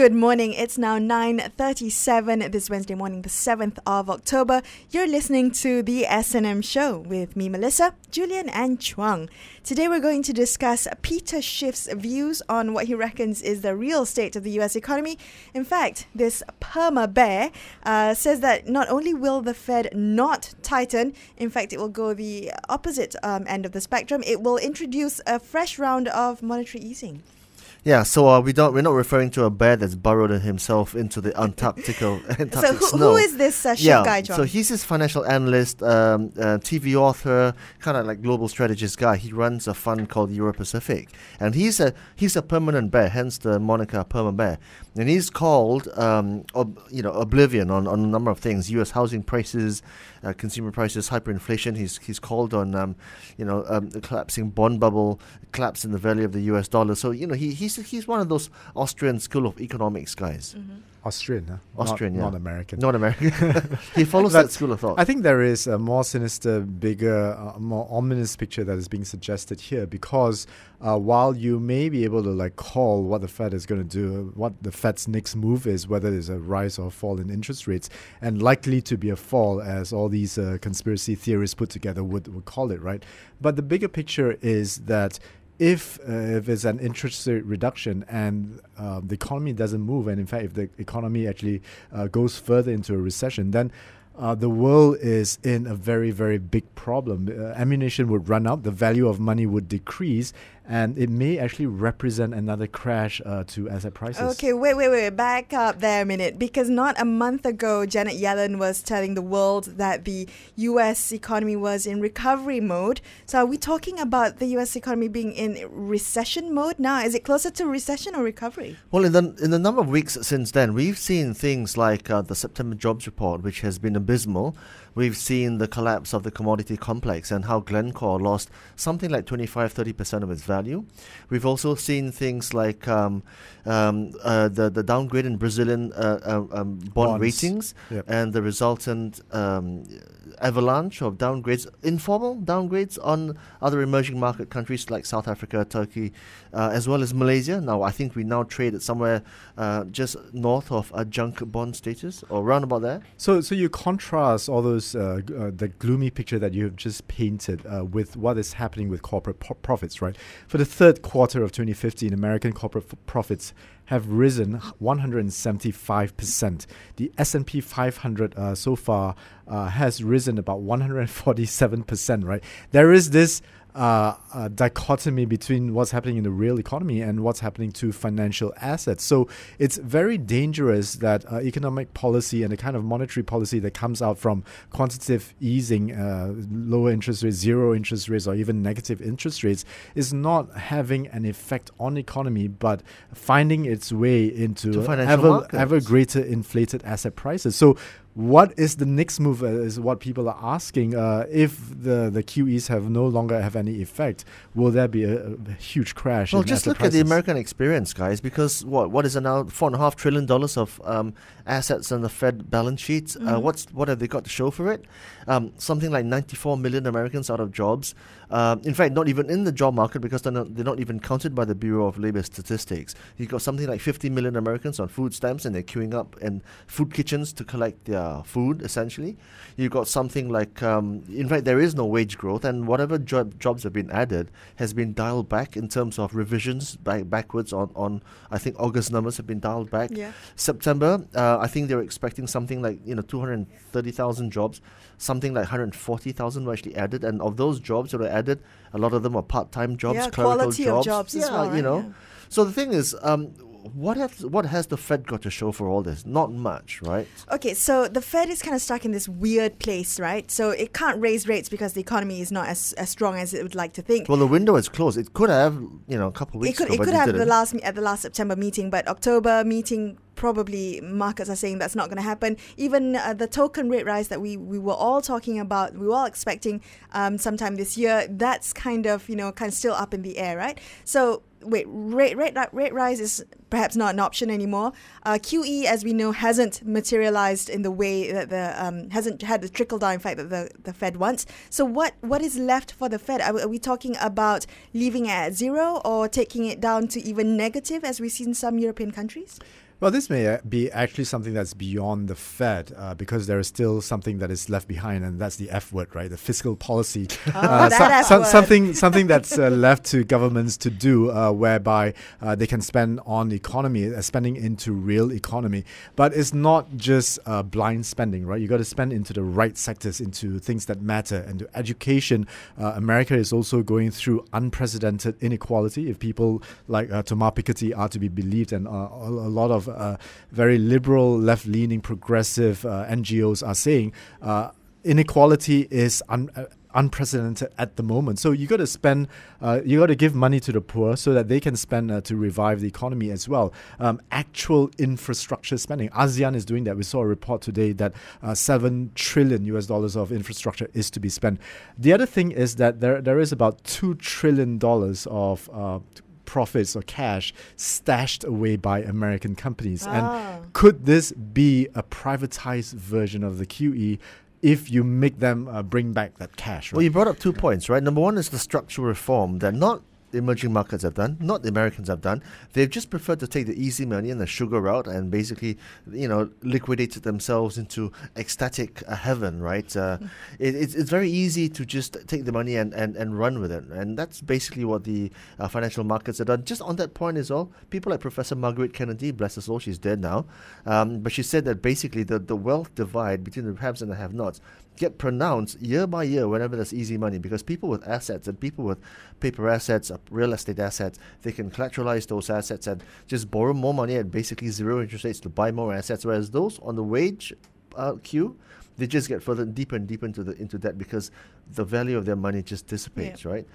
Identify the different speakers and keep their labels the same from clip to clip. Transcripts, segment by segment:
Speaker 1: Good morning. It's now 9:37 this Wednesday morning, the 7th of October. You're listening to the S&M show with me Melissa, Julian and Chuang. Today we're going to discuss Peter Schiff's views on what he reckons is the real state of the US economy. In fact, this perma bear uh, says that not only will the Fed not tighten, in fact it will go the opposite um, end of the spectrum. It will introduce a fresh round of monetary easing.
Speaker 2: Yeah, so uh, we don't we're not referring to a bear that's burrowed himself into the Antarctic, Antarctic
Speaker 1: so who,
Speaker 2: snow.
Speaker 1: who is this uh,
Speaker 2: yeah,
Speaker 1: guy, John?
Speaker 2: so he's this financial analyst, um, uh, TV author, kind of like global strategist guy. He runs a fund called Euro Pacific, and he's a he's a permanent bear, hence the moniker Perma Bear. And he's called, um, ob- you know, oblivion on, on a number of things: U.S. housing prices, uh, consumer prices, hyperinflation. He's he's called on, um, you know, um, the collapsing bond bubble, collapse in the value of the U.S. dollar. So you know, he, he's he's one of those Austrian School of Economics guys.
Speaker 3: Mm-hmm. Austrian, huh?
Speaker 2: Austrian,
Speaker 3: not,
Speaker 2: yeah.
Speaker 3: not American.
Speaker 2: Not American. he follows that school of thought.
Speaker 3: I think there is a more sinister, bigger, uh, more ominous picture that is being suggested here because uh, while you may be able to like call what the Fed is going to do, what the Fed's next move is, whether there's a rise or fall in interest rates, and likely to be a fall, as all these uh, conspiracy theorists put together would, would call it, right? But the bigger picture is that if uh, if it's an interest rate reduction and um, the economy doesn't move, and in fact, if the economy actually uh, goes further into a recession, then uh, the world is in a very, very big problem. Uh, ammunition would run out, the value of money would decrease, and it may actually represent another crash uh, to asset prices.
Speaker 1: Okay, wait, wait, wait. Back up there a minute. Because not a month ago, Janet Yellen was telling the world that the U.S. economy was in recovery mode. So are we talking about the U.S. economy being in recession mode now? Is it closer to recession or recovery?
Speaker 2: Well, in the in the number of weeks since then, we've seen things like uh, the September jobs report, which has been abysmal. We've seen the collapse of the commodity complex and how Glencore lost something like 25 30% of its value. We've also seen things like um, um, uh, the, the downgrade in Brazilian uh, uh um, bond
Speaker 3: Bonds.
Speaker 2: ratings
Speaker 3: Yep.
Speaker 2: and the resultant um, avalanche of downgrades, informal downgrades on other emerging market countries like South Africa, Turkey, uh, as well as Malaysia. Now, I think we now trade at somewhere uh, just north of a junk bond status or around about there.
Speaker 3: So, so you contrast all those uh, uh, the gloomy picture that you have just painted uh, with what is happening with corporate po- profits, right? For the third quarter of 2015, American corporate f- profits have risen 175 percent. The S&P 500 uh, so far uh, has risen about 147 percent, right? There is this uh, uh, dichotomy between what's happening in the real economy and what's happening to financial assets. So it's very dangerous that uh, economic policy and the kind of monetary policy that comes out from quantitative easing, uh, lower interest rates, zero interest rates, or even negative interest rates is not having an effect on economy, but finding its way into ever,
Speaker 2: markets.
Speaker 3: ever greater inflated asset prices. So what is the next move uh, is what people are asking uh, if the the QEs have no longer have any effect will there be a, a huge crash
Speaker 2: Well,
Speaker 3: in
Speaker 2: just
Speaker 3: asset
Speaker 2: look at the? American experience, guys. Because what what is it now? Four and a half trillion dollars of um, assets on the Fed balance sheets. Uh, what's what have they got to show for it? Um, something like 94 million Americans out of jobs. Um, in fact, not even in the job market because they're not, they're not even counted by the Bureau of Labor Statistics. You've got something like 50 million Americans on food stamps and they're queuing up in food kitchens to collect their food, essentially. You've got something like, um, in fact, there is no wage growth, and whatever job, jobs have been added has been dialed back in terms of revisions back, backwards on, on, I think, August numbers have been dialed back.
Speaker 1: Yeah.
Speaker 2: September, uh, I think they were expecting something like you know 230,000 jobs, something like 140,000 were actually added, and of those jobs that were added, a lot of them are part-time jobs,
Speaker 1: Yeah,
Speaker 2: clerical
Speaker 1: quality of
Speaker 2: jobs.
Speaker 1: jobs
Speaker 2: yeah,
Speaker 1: as well,
Speaker 2: you know.
Speaker 1: Yeah.
Speaker 2: So the thing is, um, what has what has the Fed got to show for all this? Not much, right?
Speaker 1: Okay, so the Fed is kind of stuck in this weird place, right? So it can't raise rates because the economy is not as, as strong as it would like to think.
Speaker 2: Well, the window is closed. It could have, you know, a couple of
Speaker 1: it could
Speaker 2: ago,
Speaker 1: it could have
Speaker 2: didn't.
Speaker 1: the last at the last September meeting, but October meeting probably markets are saying that's not going to happen. Even uh, the token rate rise that we, we were all talking about, we were all expecting um, sometime this year, that's kind of, you know, kind of still up in the air, right? So wait, rate, rate, rate rise is perhaps not an option anymore. Uh, QE, as we know, hasn't materialized in the way that the um, hasn't had the trickle down effect that the, the Fed wants. So what what is left for the Fed? Are, are we talking about leaving it at zero or taking it down to even negative, as we see in some European countries?
Speaker 3: Well, this may uh, be actually something that's beyond the Fed uh, because there is still something that is left behind, and that's the F word, right? The fiscal policy.
Speaker 1: Oh, uh, that
Speaker 3: so, so, something something that's uh, left to governments to do, uh, whereby uh, they can spend on the economy, spending into real economy. But it's not just blind spending, right? You got to spend into the right sectors, into things that matter, and to education. America is also going through unprecedented inequality. If people like uh, Thomas Piketty are to be believed, and a lot of very liberal, left leaning, progressive uh, NGOs are saying uh, inequality is un- uh, unprecedented at the moment. So you got to spend, uh, you got to give money to the poor so that they can spend uh, to revive the economy as well. Um, actual infrastructure spending. ASEAN is doing that. We saw a report today that uh, seven trillion US dollars of infrastructure is to be spent. The other thing is that there there is about two trillion dollars of profits or cash stashed away by American companies.
Speaker 1: Ah.
Speaker 3: And could this be a privatized version of the QE? If you make them uh, bring back that cash, right?
Speaker 2: Well, you brought up two points, right? Number one is the structural reform that not emerging markets have done, not the Americans have done. They've just preferred to take the easy money and the sugar route and basically, you know, liquidated themselves into ecstatic uh, heaven, right? Uh, mm. it, it's, it's very easy to just take the money and, and, and run with it. And that's basically what the uh, financial markets have done. Just on that point as well, people like Professor Margaret Kennedy, bless her soul, she's dead now, um, but she said that basically the, the wealth divide between the haves and the have-nots get pronounced year by year whenever there's easy money because people with assets and people with paper assets, uh, real estate assets, they can collateralize those assets and just borrow more money at basically zero interest rates to buy more assets. Whereas those on the wage uh, queue, they just get further deeper and deeper into the into that because the value of their money just dissipates, yeah. right?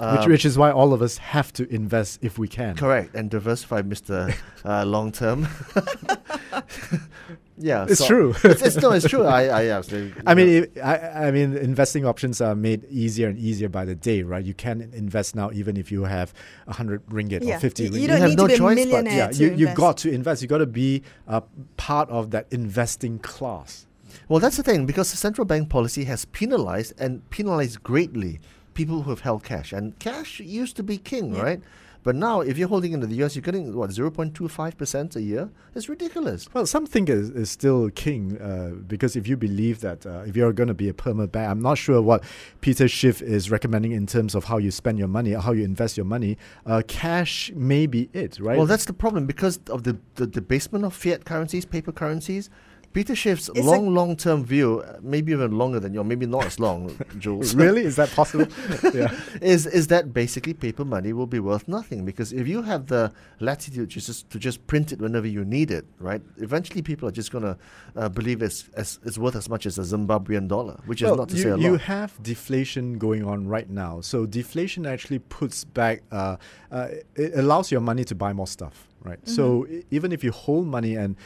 Speaker 3: which, um, which is why all of us have to invest if we can.
Speaker 2: Correct, and diversify, Mister uh, Long Term. yeah,
Speaker 3: it's so true.
Speaker 2: it's, it's, no, it's true. I, I absolutely.
Speaker 3: I mean, it, I, I mean, investing options are made easier and easier by the day, right? You can invest now, even if you have a hundred ringgit
Speaker 1: yeah.
Speaker 3: or fifty.
Speaker 1: You,
Speaker 3: ringgit.
Speaker 1: you don't you need
Speaker 2: no
Speaker 1: to be
Speaker 2: choice,
Speaker 1: a millionaire.
Speaker 3: yeah, you
Speaker 1: you
Speaker 3: got to invest. You got to be a part of that investing class.
Speaker 2: Well, that's the thing because the central bank policy has penalized and penalized greatly people who have held cash. And cash used to be king, yeah. right? But now, if you're holding into the US, you're getting what 0.25% a year. It's ridiculous.
Speaker 3: Well, some think is, is still king uh, because if you believe that uh, if you're going to be a permanent bank, I'm not sure what Peter Schiff is recommending in terms of how you spend your money, or how you invest your money. Uh, cash may be it, right?
Speaker 2: Well, that's the problem because of the, the debasement of fiat currencies, paper currencies Peter Schiff's it's long, long term view, maybe even longer than your, maybe not as long, Jules.
Speaker 3: really? Is that possible?
Speaker 2: yeah. Is is that basically paper money will be worth nothing because if you have the latitude to just to just print it whenever you need it, right? Eventually, people are just going to uh, believe it's, as, it's worth as much as a Zimbabwean dollar, which
Speaker 3: well,
Speaker 2: is not to
Speaker 3: you,
Speaker 2: say a lot.
Speaker 3: You have deflation going on right now, so deflation actually puts back. Uh, uh, it allows your money to buy more stuff right? Mm-hmm. So I- even if you hold money and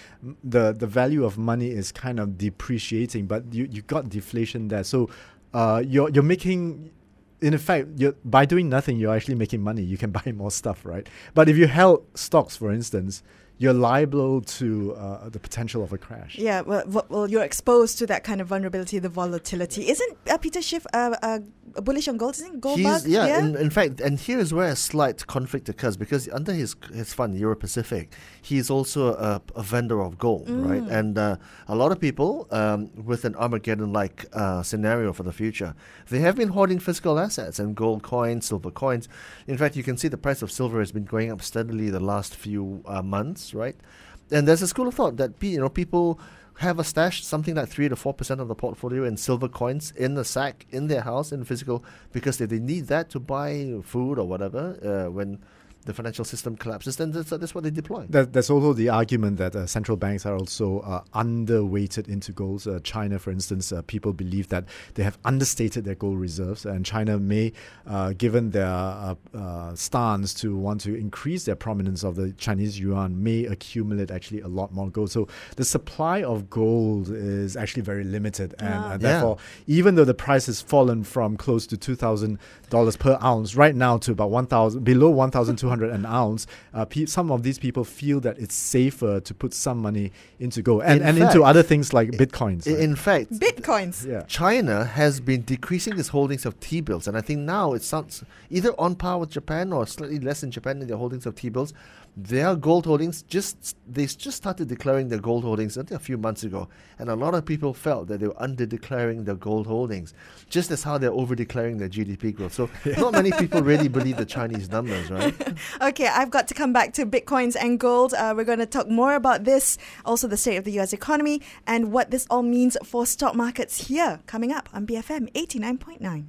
Speaker 3: the the value of money is kind of depreciating, but you you got deflation there, so uh, you're you're making. In effect, you're, by doing nothing, you're actually making money. You can buy more stuff, right? But if you held stocks, for instance, you're liable to uh, the potential of a crash.
Speaker 1: Yeah, well, well, you're exposed to that kind of vulnerability, the volatility. Isn't uh, Peter Schiff uh, uh, bullish on gold? Isn't gold
Speaker 2: He's,
Speaker 1: bug?
Speaker 2: Yeah,
Speaker 1: yeah?
Speaker 2: In, in, fact, and here is where a slight conflict occurs because under his his fund, Euro Pacific, he's also a, a, vendor of gold, mm. right? And uh, a lot of people um, with an Armageddon-like uh, scenario for the future, they have been hoarding physical assets and gold coins, silver coins. In fact, you can see the price of silver has been going up steadily the last few uh, right? And there's a school of thought that you know people have a stash, something like three to four percent of the portfolio in silver coins in the sack in their house in physical, because they, they need that to buy food or whatever uh, when the financial system collapses, then that's, that's what they deploy.
Speaker 3: That, that's also the argument that uh, central banks are also uh, underweighted into gold. Uh, China, for instance, uh, people believe that they have understated their gold reserves, and China may, uh, given their uh, stance to want to increase their prominence of the Chinese yuan, may accumulate actually a lot more gold. So the supply of gold is actually very limited, and,
Speaker 1: Ah.
Speaker 3: and
Speaker 2: Yeah.
Speaker 3: therefore, even though the price has fallen from close to two thousand dollars per ounce right now to about one thousand, below one thousand two hundred an ounce, uh, pe- some of these people feel that it's safer to put some money into gold and,
Speaker 2: In
Speaker 3: and
Speaker 2: fact-
Speaker 3: into other things like bitcoins.
Speaker 2: I-
Speaker 3: right?
Speaker 2: In fact,
Speaker 1: Bitcoins.
Speaker 3: yeah.
Speaker 2: China has been decreasing its holdings of T bills, and I think now it sounds either on par with Japan or slightly less in Japan in their holdings of T bills. Their gold holdings just they just started declaring their gold holdings think a few months ago, and a lot of people felt that they were under declaring their gold holdings, just as how they're over declaring their GDP growth. So not many people really believe the Chinese numbers, right?
Speaker 1: Okay, I've got to come back to bitcoins and gold. Uh, we're going to talk more about this, also the state of the US economy, and what this all means for stock markets here. Coming up on BFM 89.9.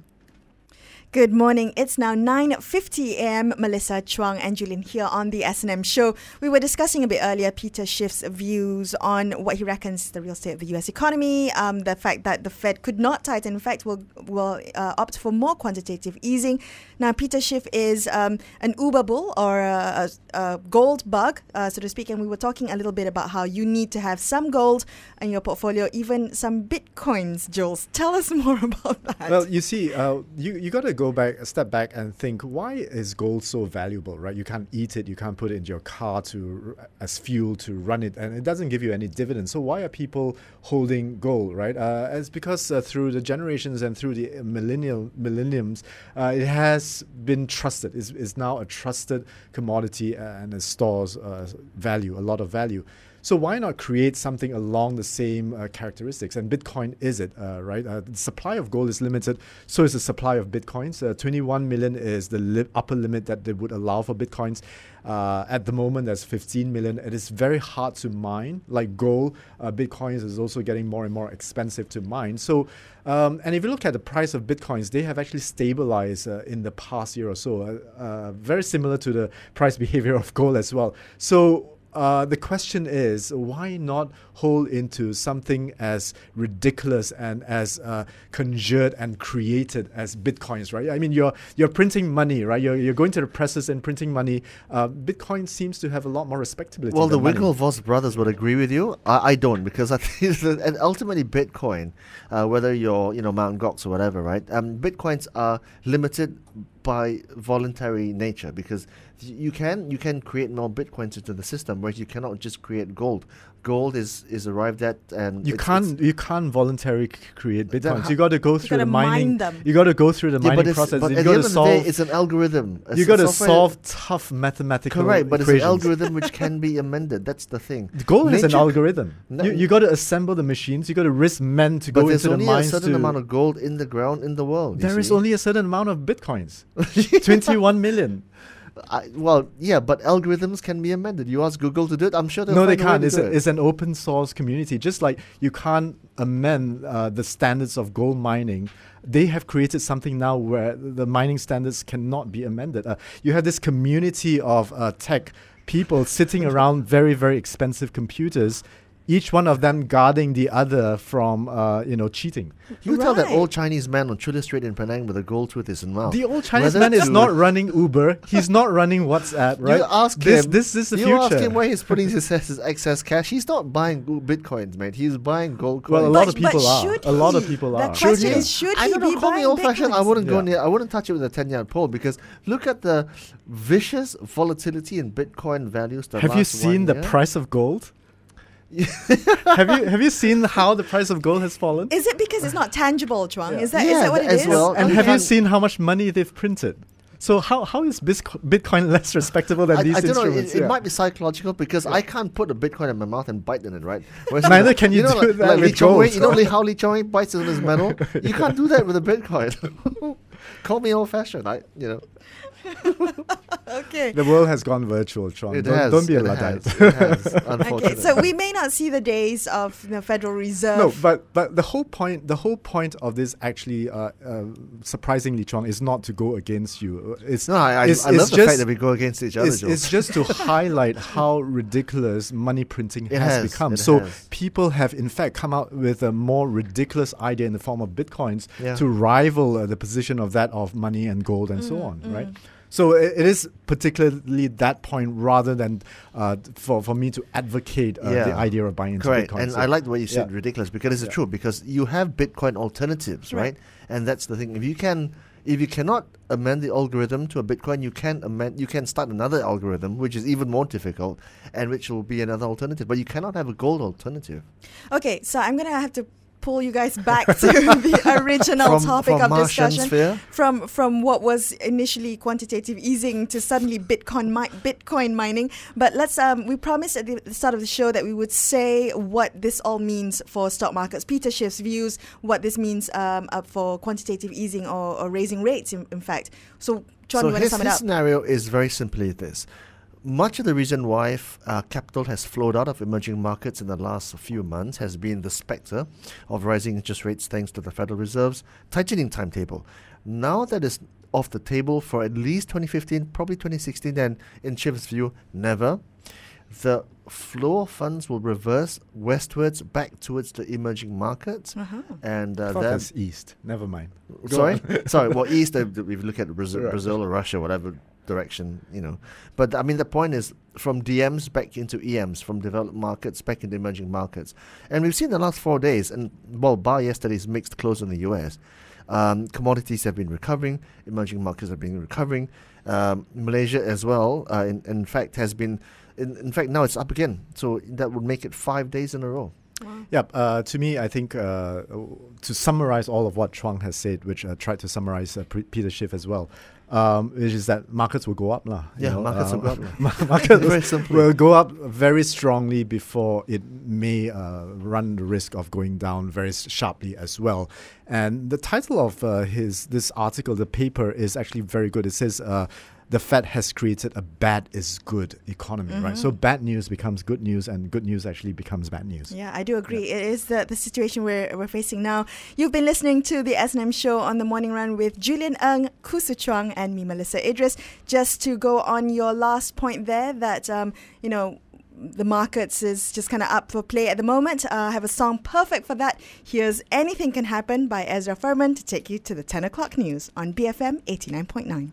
Speaker 1: Good morning. It's now 9:50 a.m. Melissa Chuang and Julian here on the S&M show. We were discussing a bit earlier Peter Schiff's views on what he reckons the real state of the US economy, um, the fact that the Fed could not tighten, in fact, will will uh, opt for more quantitative easing. Now, Peter Schiff is um, an Uber bull or a, a, a gold bug, uh, so to speak, and we were talking a little bit about how you need to have some gold in your portfolio, even some bitcoins. Jules, tell us more about that.
Speaker 3: Well, you see, uh, you you got to go back, step back, and think: Why is gold so valuable? Right? You can't eat it, you can't put it into your car to as fuel to run it, and it doesn't give you any dividends. So why are people holding gold? Right? Uh, it's because uh, through the generations and through the millennial millenniums, uh, it has been trusted. It's, it's now a trusted commodity and it stores uh, value, a lot of value. So why not create something along the same uh, characteristics? And Bitcoin is it, uh, right? Uh, the supply of gold is limited, so is the supply of bitcoins. Uh, 21 million is the li- upper limit that they would allow for bitcoins. Uh, at the moment, there's 15 million. It is very hard to mine. Like gold, bitcoins is also getting more and more expensive to mine. So, um, and if you look at the price of bitcoins, they have actually stabilized in the past year or so, very similar to the price behavior of gold as well. So uh, the question is why not hold into something as ridiculous and as uh, conjured and created as bitcoins, right? I mean, you're you're printing money, right? You're, you're going to the presses and printing money. Uh, Bitcoin seems to have a lot more respectability.
Speaker 2: Well, the. Winklevoss brothers would agree with you. I, I don't because I think that, and ultimately Bitcoin, uh, whether you're you know Mount Gox or whatever, right? Um, Bitcoins are limited by voluntary nature because you can you can create more bitcoins into the system, whereas you cannot just create gold. Gold is is arrived at, and
Speaker 3: You
Speaker 2: it's-
Speaker 3: can't you can't voluntarily create bitcoins.
Speaker 2: ha-
Speaker 3: You got to go through
Speaker 1: gotta
Speaker 3: the mining.
Speaker 1: mine them.
Speaker 3: You got to go through the
Speaker 2: Yeah,
Speaker 3: mining process.
Speaker 2: but
Speaker 3: you got to
Speaker 2: end day,
Speaker 3: solve.
Speaker 2: it's an algorithm.
Speaker 3: You
Speaker 2: It's
Speaker 3: got to solve tough mathematical
Speaker 2: Correct, but
Speaker 3: equations.
Speaker 2: it's an algorithm which can be amended. That's the thing.
Speaker 3: Gold is an algorithm.
Speaker 2: No-
Speaker 3: you you got to assemble the machines. You got to risk men to go into the mines.
Speaker 2: There's only a certain amount of gold in the ground in the world. you
Speaker 3: There is
Speaker 2: see.
Speaker 3: only a certain amount of bitcoins. Twenty-one million.
Speaker 2: I, well, yeah, but algorithms can be amended. You ask Google to do it, I'm sure they'll
Speaker 3: No, they
Speaker 2: find a way
Speaker 3: can't. It's, a,
Speaker 2: it.
Speaker 3: it's an open source community. Just like you can't amend uh, the standards of gold mining, they have created something now where the mining standards cannot be amended. Uh, you have this community of uh, tech people sitting around very, very expensive computers. Each one of them guarding the other from, uh, you know, cheating.
Speaker 2: You tell that
Speaker 1: Right.
Speaker 2: old Chinese man on Chulia Street in Penang with a gold tooth is in his mouth.
Speaker 3: The old Chinese
Speaker 2: Whether
Speaker 3: man is not running Uber. He's not running WhatsApp, right?
Speaker 2: You ask
Speaker 3: this,
Speaker 2: him.
Speaker 3: This is the
Speaker 2: you
Speaker 3: future.
Speaker 2: ask him where he's putting his, his excess cash. He's not buying bitcoins, mate. He's buying gold coins.
Speaker 3: Well, a
Speaker 1: But-
Speaker 3: lot of people are.
Speaker 1: should
Speaker 3: A lot of
Speaker 1: he?
Speaker 3: people
Speaker 1: The
Speaker 3: are.
Speaker 1: question
Speaker 2: he?
Speaker 1: is, should
Speaker 2: I
Speaker 1: he
Speaker 2: don't know.
Speaker 1: be
Speaker 2: Call me
Speaker 1: buying
Speaker 2: old fashioned. I wouldn't go
Speaker 3: Yeah.
Speaker 2: near. I wouldn't touch it with a ten yard pole because look at the vicious volatility in Bitcoin values. The
Speaker 3: Have you seen
Speaker 2: one
Speaker 3: the
Speaker 2: year.
Speaker 3: price of gold? Have you have you seen how the price of gold has fallen?
Speaker 1: Is it because it's not tangible, Chuang?
Speaker 3: Yeah.
Speaker 1: Is that is
Speaker 2: Yeah,
Speaker 1: that what it
Speaker 2: as
Speaker 1: is?
Speaker 2: well.
Speaker 3: and
Speaker 2: you
Speaker 3: have you seen how much money they've printed? So how, how is Bitcoin less respectable than
Speaker 2: I,
Speaker 3: these
Speaker 2: I don't know.
Speaker 3: instruments?
Speaker 2: It, it
Speaker 3: Yeah.
Speaker 2: might be psychological because I can't put a Bitcoin in my mouth and bite in it, right? Whereas
Speaker 3: Neither can you
Speaker 2: know,
Speaker 3: do
Speaker 2: like,
Speaker 3: that
Speaker 2: like
Speaker 3: with
Speaker 2: Lee Chong Wei. You know how Lee Chong Wei bites in his metal? You can't do that with a Bitcoin. Call me old fashioned. I, you know.
Speaker 1: Okay.
Speaker 3: The world has gone virtual, Chuang.
Speaker 2: It
Speaker 3: don't,
Speaker 2: has.
Speaker 3: don't be a Luddite.
Speaker 2: has, it has,
Speaker 1: Okay, so we may not see the days of the Federal Reserve.
Speaker 3: No, but but the whole point the whole point of this actually uh, uh, surprisingly, Chuang, is not to go against you. It's
Speaker 2: no, I, I,
Speaker 3: it's,
Speaker 2: I
Speaker 3: it's
Speaker 2: love the
Speaker 3: just,
Speaker 2: fact that we go against each other,
Speaker 3: it's, it's just to highlight how ridiculous money printing has,
Speaker 2: has,
Speaker 3: become. so
Speaker 2: has.
Speaker 3: people have in fact come out with a more ridiculous idea in the form of bitcoins
Speaker 2: Yeah.
Speaker 3: to rival uh, the position of that of money and gold and so on,
Speaker 1: Mm,
Speaker 3: right? So it, it is particularly that point rather than uh, for, for me to advocate uh, the idea of buying into
Speaker 2: Correct.
Speaker 3: Bitcoin.
Speaker 2: And
Speaker 3: So-
Speaker 2: I like the way you said
Speaker 3: Yeah.
Speaker 2: ridiculous because it's
Speaker 3: Yeah.
Speaker 2: true because you have Bitcoin alternatives,
Speaker 1: Right.
Speaker 2: right? And that's the thing. If you can if you cannot amend the algorithm to a Bitcoin, you can amend you can start another algorithm which is even more difficult and which will be another alternative. But you cannot have a gold alternative.
Speaker 1: Okay, so I'm gonna have to pull you guys back to the original
Speaker 2: from
Speaker 1: topic
Speaker 2: from
Speaker 1: of
Speaker 2: Martian
Speaker 1: discussion.
Speaker 2: sphere.
Speaker 1: From from what was initially quantitative easing to suddenly Bitcoin mi- Bitcoin mining. But let's um we promised at the start of the show that we would say what this all means for stock markets. Peter Schiff's views, what this means um uh, for quantitative easing or, or raising rates. In, in fact, so John,
Speaker 2: so
Speaker 1: you want to
Speaker 2: his,
Speaker 1: sum it
Speaker 2: his scenario is very simply this. Much of the reason why f- uh, capital has flowed out of emerging markets in the last few months has been the specter of rising interest rates thanks to the Federal Reserve's tightening timetable. Now that is off the table for at least 2015, probably 2016, and in Schiff's view, never. The flow of funds will reverse westwards back towards the emerging markets,
Speaker 1: Uh-huh.
Speaker 2: and uh,
Speaker 3: thought that's east. Never mind. Go
Speaker 2: Sorry, sorry. Well, east. uh, if you look at Brazil,
Speaker 3: Right.
Speaker 2: Brazil or Russia, whatever direction, you know. But I mean, the point is from DMs back into EMs, from developed markets back into emerging markets, and we've seen the last four days. And well, bar yesterday's mixed close in the U.S. Um, commodities have been recovering. Emerging markets have been recovering. Um, Malaysia as well. Uh, in, in fact, has been. In, in fact, now it's up again. So that would make it five days in a row.
Speaker 3: Yep. Uh, to me, I think uh, to summarize all of what Chuang has said, which I tried to summarize uh, P- Peter Schiff as well, um, which is that markets will go up. lah,
Speaker 2: Yeah,
Speaker 3: know,
Speaker 2: markets will
Speaker 3: uh,
Speaker 2: go up,
Speaker 3: ma- markets
Speaker 2: Very
Speaker 3: will go up very strongly before it may uh, run the risk of going down very sharply as well. And the title of uh, his this article, the paper, is actually very good. It says. Uh, the Fed has created a bad is good economy, right? So bad news becomes good news, and good news actually becomes bad news.
Speaker 1: Yeah, I do agree. It is the, the situation we're, we're facing now. You've been listening to the S&M show on the morning run with Julian Ng, Khoo Hsu Chuang, and me, Melissa Idris. Just to go on your last point there, that, um, you know, the markets is just kind of up for play at the moment. Uh, I have a song perfect for that. Here's Anything Can Happen by Ezra Furman to take you to the 10 o'clock news on BFM 89.9.